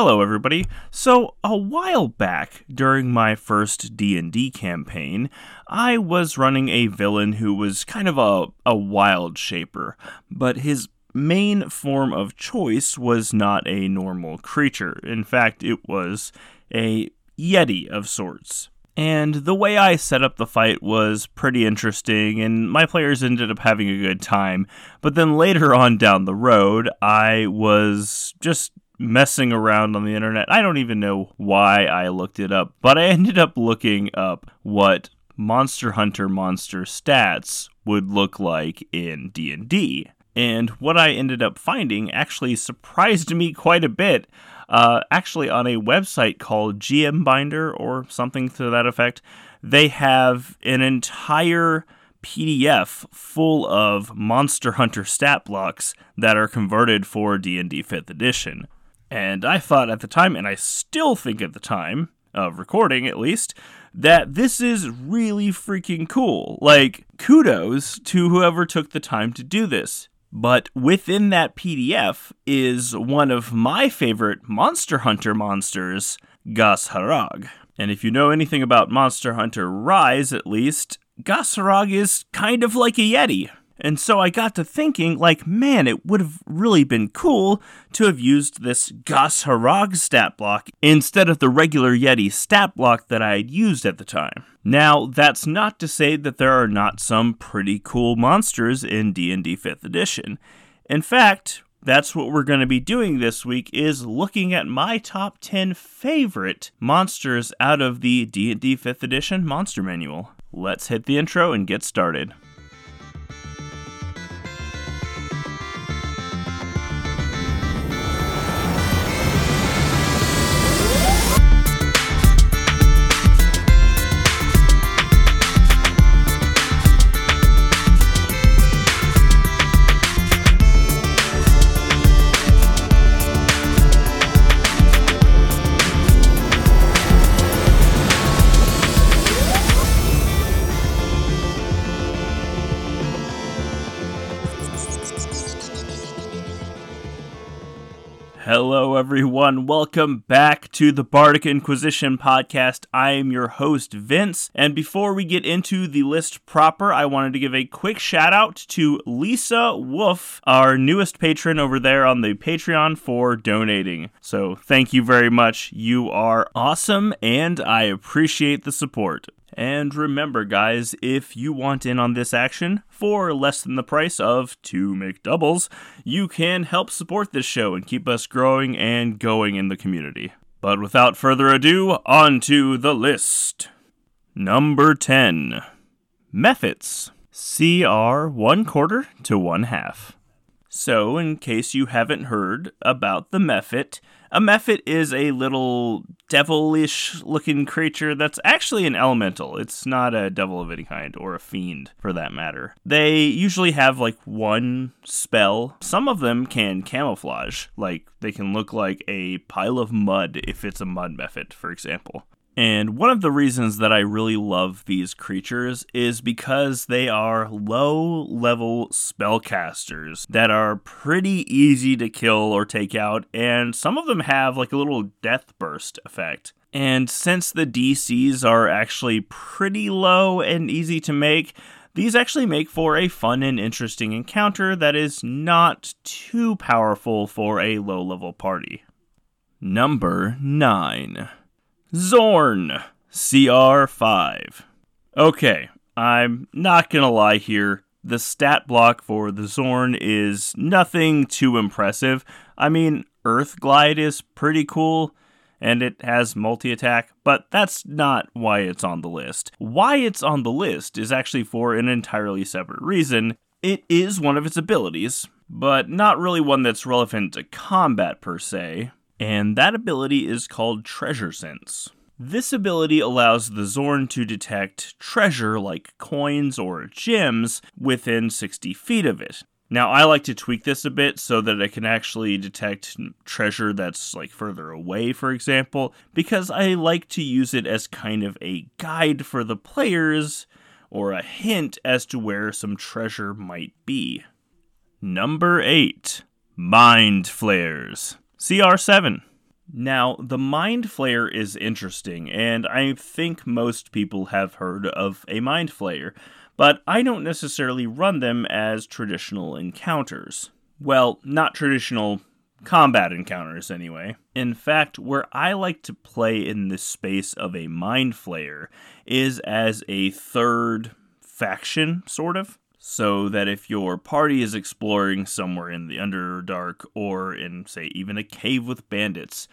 Hello everybody. So, a while back during my first D&D campaign, I was running a villain who was kind of a a wild shaper, but his main form of choice was not a normal creature. In fact, it was a yeti of sorts. And the way I set up the fight was pretty interesting, and my players ended up having a good time. But then later on down the road, I was just messing around on the internet. I don't even know why I looked it up, but I ended up looking up what Monster Hunter monster stats would look like in D&D. And what I ended up finding actually surprised me quite a bit. Uh, actually, on a website called GM Binder or something to that effect, they have an entire PDF full of Monster Hunter stat blocks that are converted for D&D 5th edition. And I thought at the time, and I still think at the time of recording at least, that this is really freaking cool. Like, kudos to whoever took the time to do this. But within that PDF is one of my favorite Monster Hunter monsters, Goss Harag. And if you know anything about Monster Hunter Rise, at least, Goss Harag is kind of like a Yeti. And so I got to thinking, like, man, it would have really been cool to have used this Goss Harag stat block instead of the regular Yeti stat block that I had used at the time. Now, that's not to say that there are not some pretty cool monsters in D&D 5th edition. In fact, that's what we're going to be doing this week is looking at my top 10 favorite monsters out of the D&D 5th edition monster manual. Let's hit the intro and get started. Hello, everyone. Welcome back to the Bardic Inquisition podcast. I am your host, Vince. And before we get into the list proper, I wanted to give a quick shout out to Lisa Wolf, our newest patron over there on the Patreon, for donating. So thank you very much. You are awesome, and I appreciate the support. And remember, guys, if you want in on this action for less than the price of two McDoubles, you can help support this show and keep us growing and going in the community. But without further ado, on to the list. Number 10 Mephits. CR one quarter to one half. So, in case you haven't heard about the Mephit, a Mephit is a little devilish looking creature that's actually an elemental. It's not a devil of any kind, or a fiend for that matter. They usually have like one spell. Some of them can camouflage, like they can look like a pile of mud if it's a mud Mephit, for example. And one of the reasons that I really love these creatures is because they are low level spellcasters that are pretty easy to kill or take out, and some of them have like a little death burst effect. And since the DCs are actually pretty low and easy to make, these actually make for a fun and interesting encounter that is not too powerful for a low level party. Number 9. Xorn, CR5. Okay, I'm not gonna lie here. The stat block for the Xorn is nothing too impressive. I mean, Earth Glide is pretty cool and it has multi attack, but that's not why it's on the list. Why it's on the list is actually for an entirely separate reason. It is one of its abilities, but not really one that's relevant to combat per se and that ability is called Treasure Sense. This ability allows the Xorn to detect treasure like coins or gems within 60 feet of it. Now, I like to tweak this a bit so that it can actually detect treasure that's like further away, for example, because I like to use it as kind of a guide for the players or a hint as to where some treasure might be. Number 8 Mind Flayers. CR7. Now, the Mind Flayer is interesting, and I think most people have heard of a Mind Flayer, but I don't necessarily run them as traditional encounters. Well, not traditional combat encounters, anyway. In fact, where I like to play in the space of a Mind Flayer is as a third faction, sort of. So that if your party is exploring somewhere in the Underdark or in, say, even a cave with bandits,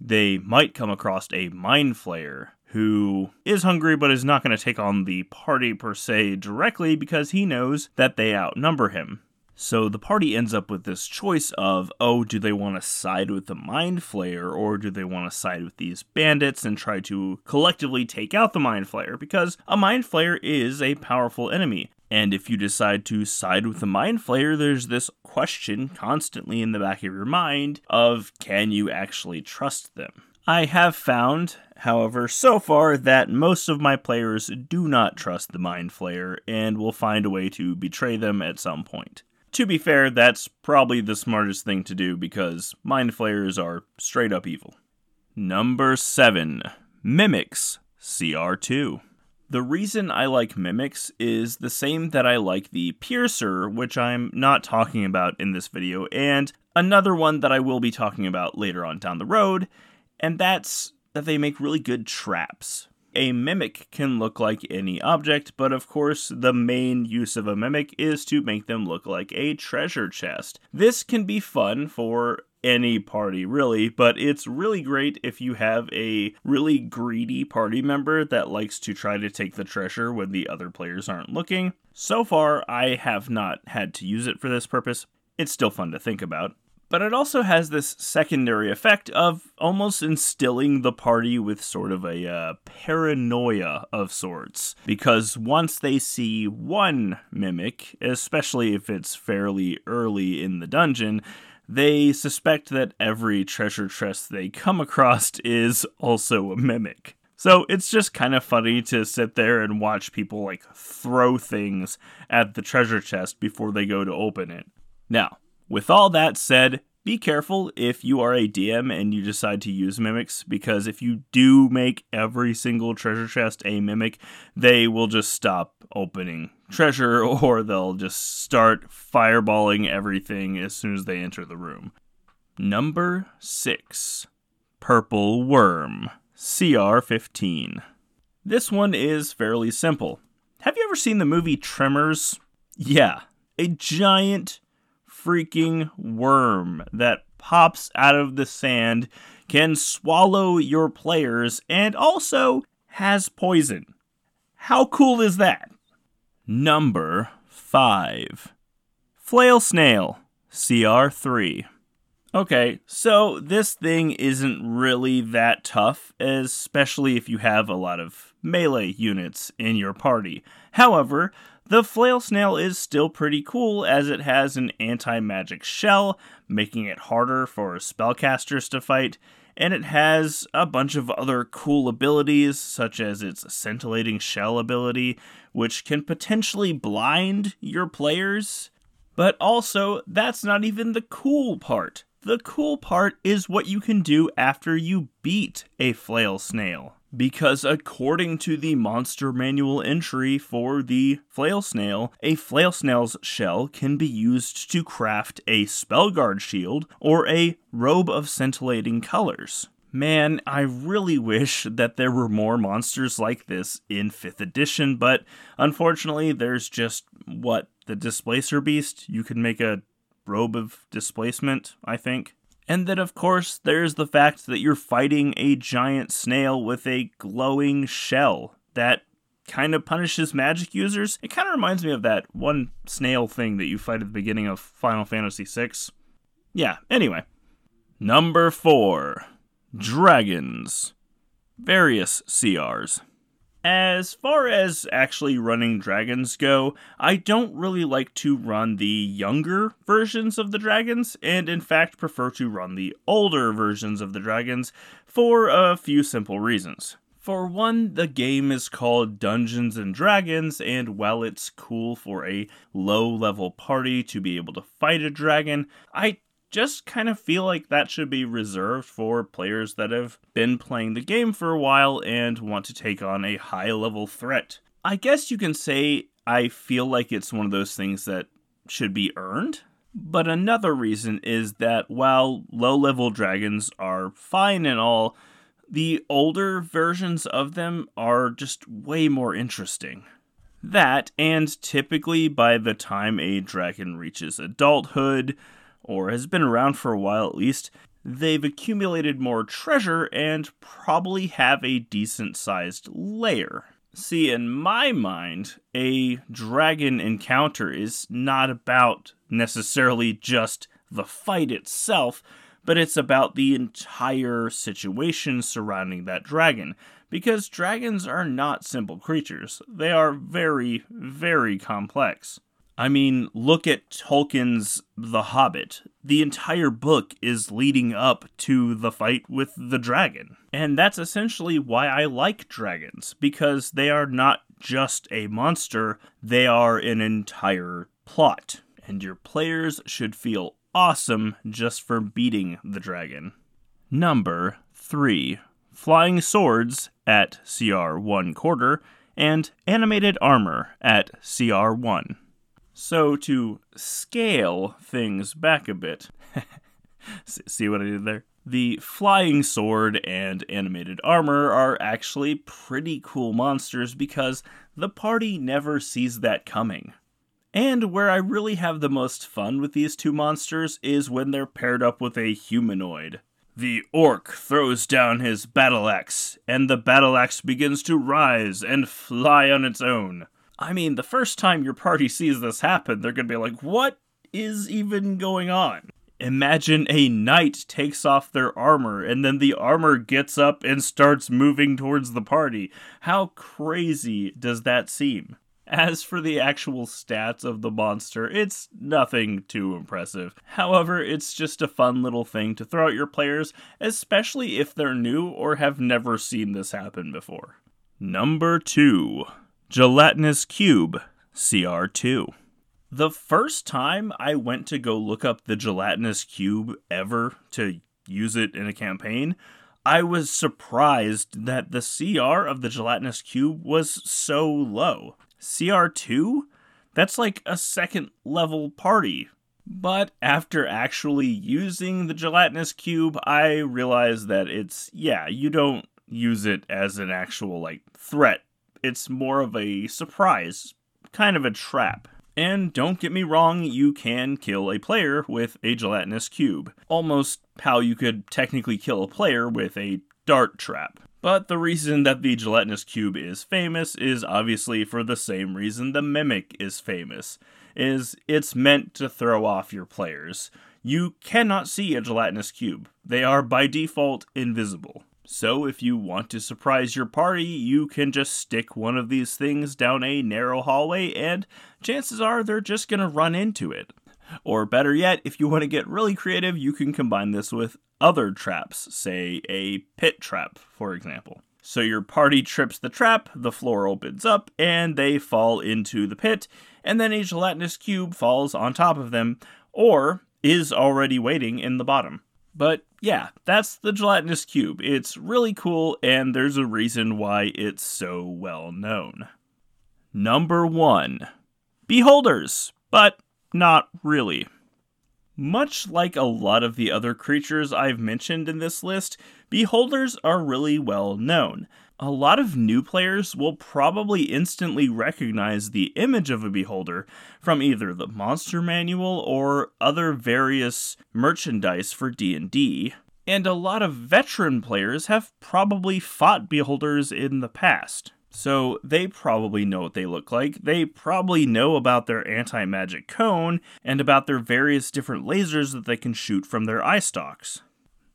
they might come across a Mind Flayer who is hungry but is not going to take on the party per se directly because he knows that they outnumber him. So the party ends up with this choice of, oh, do they want to side with the Mind Flayer or do they want to side with these bandits and try to collectively take out the Mind Flayer? Because a Mind Flayer is a powerful enemy. And if you decide to side with the Mind Flayer, there's this question constantly in the back of your mind of can you actually trust them? I have found, however, so far that most of my players do not trust the Mind Flayer and will find a way to betray them at some point. To be fair, that's probably the smartest thing to do because mind flayers are straight up evil. Number 7 Mimics CR2. The reason I like Mimics is the same that I like the Piercer, which I'm not talking about in this video, and another one that I will be talking about later on down the road, and that's that they make really good traps a mimic can look like any object, but of course, the main use of a mimic is to make them look like a treasure chest. This can be fun for any party, really, but it's really great if you have a really greedy party member that likes to try to take the treasure when the other players aren't looking. So far, I have not had to use it for this purpose. It's still fun to think about. But it also has this secondary effect of almost instilling the party with sort of a uh, paranoia of sorts. Because once they see one mimic, especially if it's fairly early in the dungeon, they suspect that every treasure chest they come across is also a mimic. So it's just kind of funny to sit there and watch people like throw things at the treasure chest before they go to open it. Now, with all that said, be careful if you are a DM and you decide to use mimics, because if you do make every single treasure chest a mimic, they will just stop opening treasure or they'll just start fireballing everything as soon as they enter the room. Number 6 Purple Worm, CR 15. This one is fairly simple. Have you ever seen the movie Tremors? Yeah, a giant freaking worm that pops out of the sand can swallow your players and also has poison. How cool is that? Number 5 Flail Snail, CR3. Okay, so this thing isn't really that tough, especially if you have a lot of melee units in your party. However, the flail snail is still pretty cool as it has an anti magic shell, making it harder for spellcasters to fight, and it has a bunch of other cool abilities, such as its scintillating shell ability, which can potentially blind your players. But also, that's not even the cool part. The cool part is what you can do after you beat a flail snail because according to the monster manual entry for the flail snail, a flail snail's shell can be used to craft a spellguard shield or a robe of scintillating colors. Man, I really wish that there were more monsters like this in 5th edition, but unfortunately, there's just what? The Displacer Beast? You can make a robe of displacement, I think. And then, of course, there's the fact that you're fighting a giant snail with a glowing shell that kind of punishes magic users. It kind of reminds me of that one snail thing that you fight at the beginning of Final Fantasy VI. Yeah, anyway. Number 4 Dragons. Various CRs. As far as actually running dragons go, I don't really like to run the younger versions of the dragons, and in fact prefer to run the older versions of the dragons for a few simple reasons. For one, the game is called Dungeons and Dragons, and while it's cool for a low level party to be able to fight a dragon, I just kind of feel like that should be reserved for players that have been playing the game for a while and want to take on a high level threat. I guess you can say I feel like it's one of those things that should be earned. But another reason is that while low level dragons are fine and all, the older versions of them are just way more interesting. That, and typically by the time a dragon reaches adulthood, or has been around for a while at least, they've accumulated more treasure and probably have a decent sized lair. See, in my mind, a dragon encounter is not about necessarily just the fight itself, but it's about the entire situation surrounding that dragon. Because dragons are not simple creatures, they are very, very complex. I mean, look at Tolkien's The Hobbit. The entire book is leading up to the fight with the dragon. And that's essentially why I like dragons, because they are not just a monster, they are an entire plot. And your players should feel awesome just for beating the dragon. Number 3 Flying Swords at CR 1 quarter, and Animated Armor at CR 1. So, to scale things back a bit, see what I did there? The flying sword and animated armor are actually pretty cool monsters because the party never sees that coming. And where I really have the most fun with these two monsters is when they're paired up with a humanoid. The orc throws down his battle axe, and the battle axe begins to rise and fly on its own. I mean, the first time your party sees this happen, they're gonna be like, what is even going on? Imagine a knight takes off their armor and then the armor gets up and starts moving towards the party. How crazy does that seem? As for the actual stats of the monster, it's nothing too impressive. However, it's just a fun little thing to throw at your players, especially if they're new or have never seen this happen before. Number 2 Gelatinous Cube, CR2. The first time I went to go look up the Gelatinous Cube ever to use it in a campaign, I was surprised that the CR of the Gelatinous Cube was so low. CR2? That's like a second level party. But after actually using the Gelatinous Cube, I realized that it's, yeah, you don't use it as an actual, like, threat it's more of a surprise, kind of a trap. And don't get me wrong, you can kill a player with a gelatinous cube. Almost how you could technically kill a player with a dart trap. But the reason that the gelatinous cube is famous is obviously for the same reason the mimic is famous. Is it's meant to throw off your players. You cannot see a gelatinous cube. They are by default invisible. So, if you want to surprise your party, you can just stick one of these things down a narrow hallway, and chances are they're just going to run into it. Or better yet, if you want to get really creative, you can combine this with other traps, say a pit trap, for example. So your party trips the trap, the floor opens up, and they fall into the pit, and then a gelatinous cube falls on top of them, or is already waiting in the bottom. But yeah, that's the gelatinous cube. It's really cool, and there's a reason why it's so well known. Number one Beholders, but not really. Much like a lot of the other creatures I've mentioned in this list, beholders are really well known a lot of new players will probably instantly recognize the image of a beholder from either the monster manual or other various merchandise for D&D. And a lot of veteran players have probably fought beholders in the past. So they probably know what they look like. They probably know about their anti magic cone and about their various different lasers that they can shoot from their eye stalks.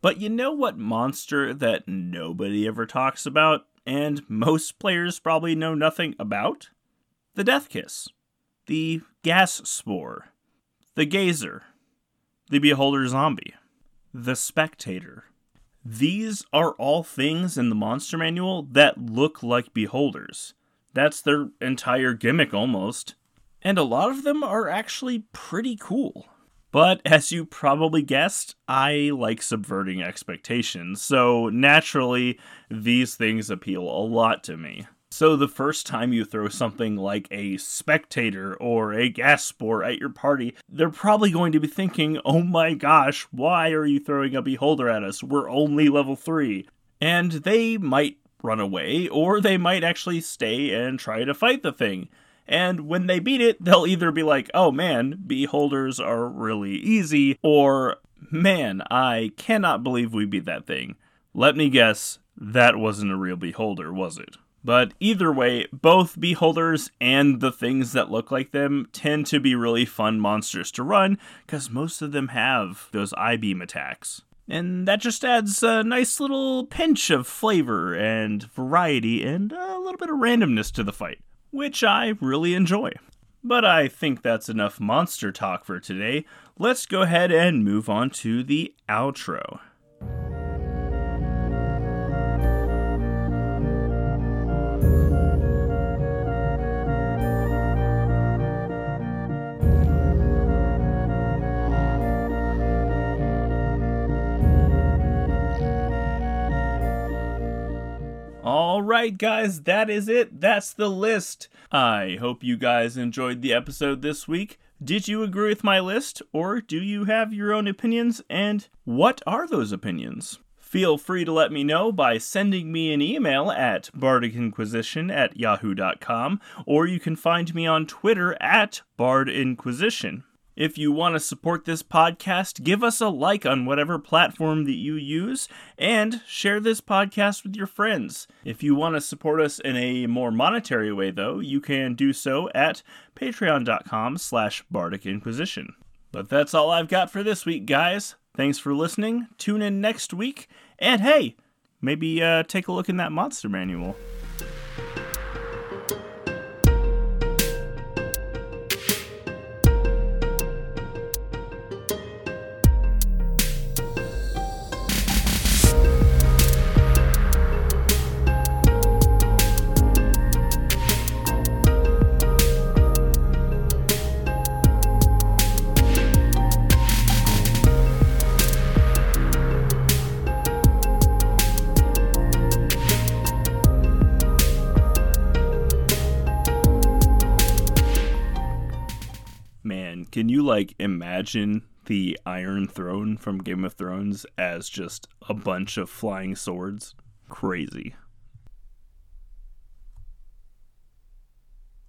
But you know what monster that nobody ever talks about? and most players probably know nothing about the Death Kiss, the Gas Spore, the Gazer, the Beholder Zombie, the Spectator. These are all things in the monster manual that look like beholders. That's their entire gimmick almost. And a lot of them are actually pretty cool. But as you probably guessed, I like subverting expectations, so naturally, these things appeal a lot to me. So, the first time you throw something like a spectator or a gas spore at your party, they're probably going to be thinking, oh my gosh, why are you throwing a beholder at us? We're only level 3. And they might run away, or they might actually stay and try to fight the thing. And when they beat it, they'll either be like, oh man, beholders are really easy, or man, I cannot believe we beat that thing. Let me guess, that wasn't a real beholder, was it? But either way, both beholders and the things that look like them tend to be really fun monsters to run because most of them have those eye beam attacks. And that just adds a nice little pinch of flavor and variety and a little bit of randomness to the fight which I really enjoy. But I think that's enough monster talk for today. Let's go ahead and move on to the outro. All right, guys, that is it. That's the list. I hope you guys enjoyed the episode this week. Did you agree with my list, or do you have your own opinions? And what are those opinions? Feel free to let me know by sending me an email at bardinquisition at yahoo.com, or you can find me on Twitter at bardinquisition. If you want to support this podcast, give us a like on whatever platform that you use and share this podcast with your friends. If you want to support us in a more monetary way, though, you can do so at patreon.com slash bardic inquisition. But that's all I've got for this week, guys. Thanks for listening. Tune in next week. And hey, maybe uh, take a look in that monster manual. Like imagine the Iron Throne from Game of Thrones as just a bunch of flying swords? Crazy.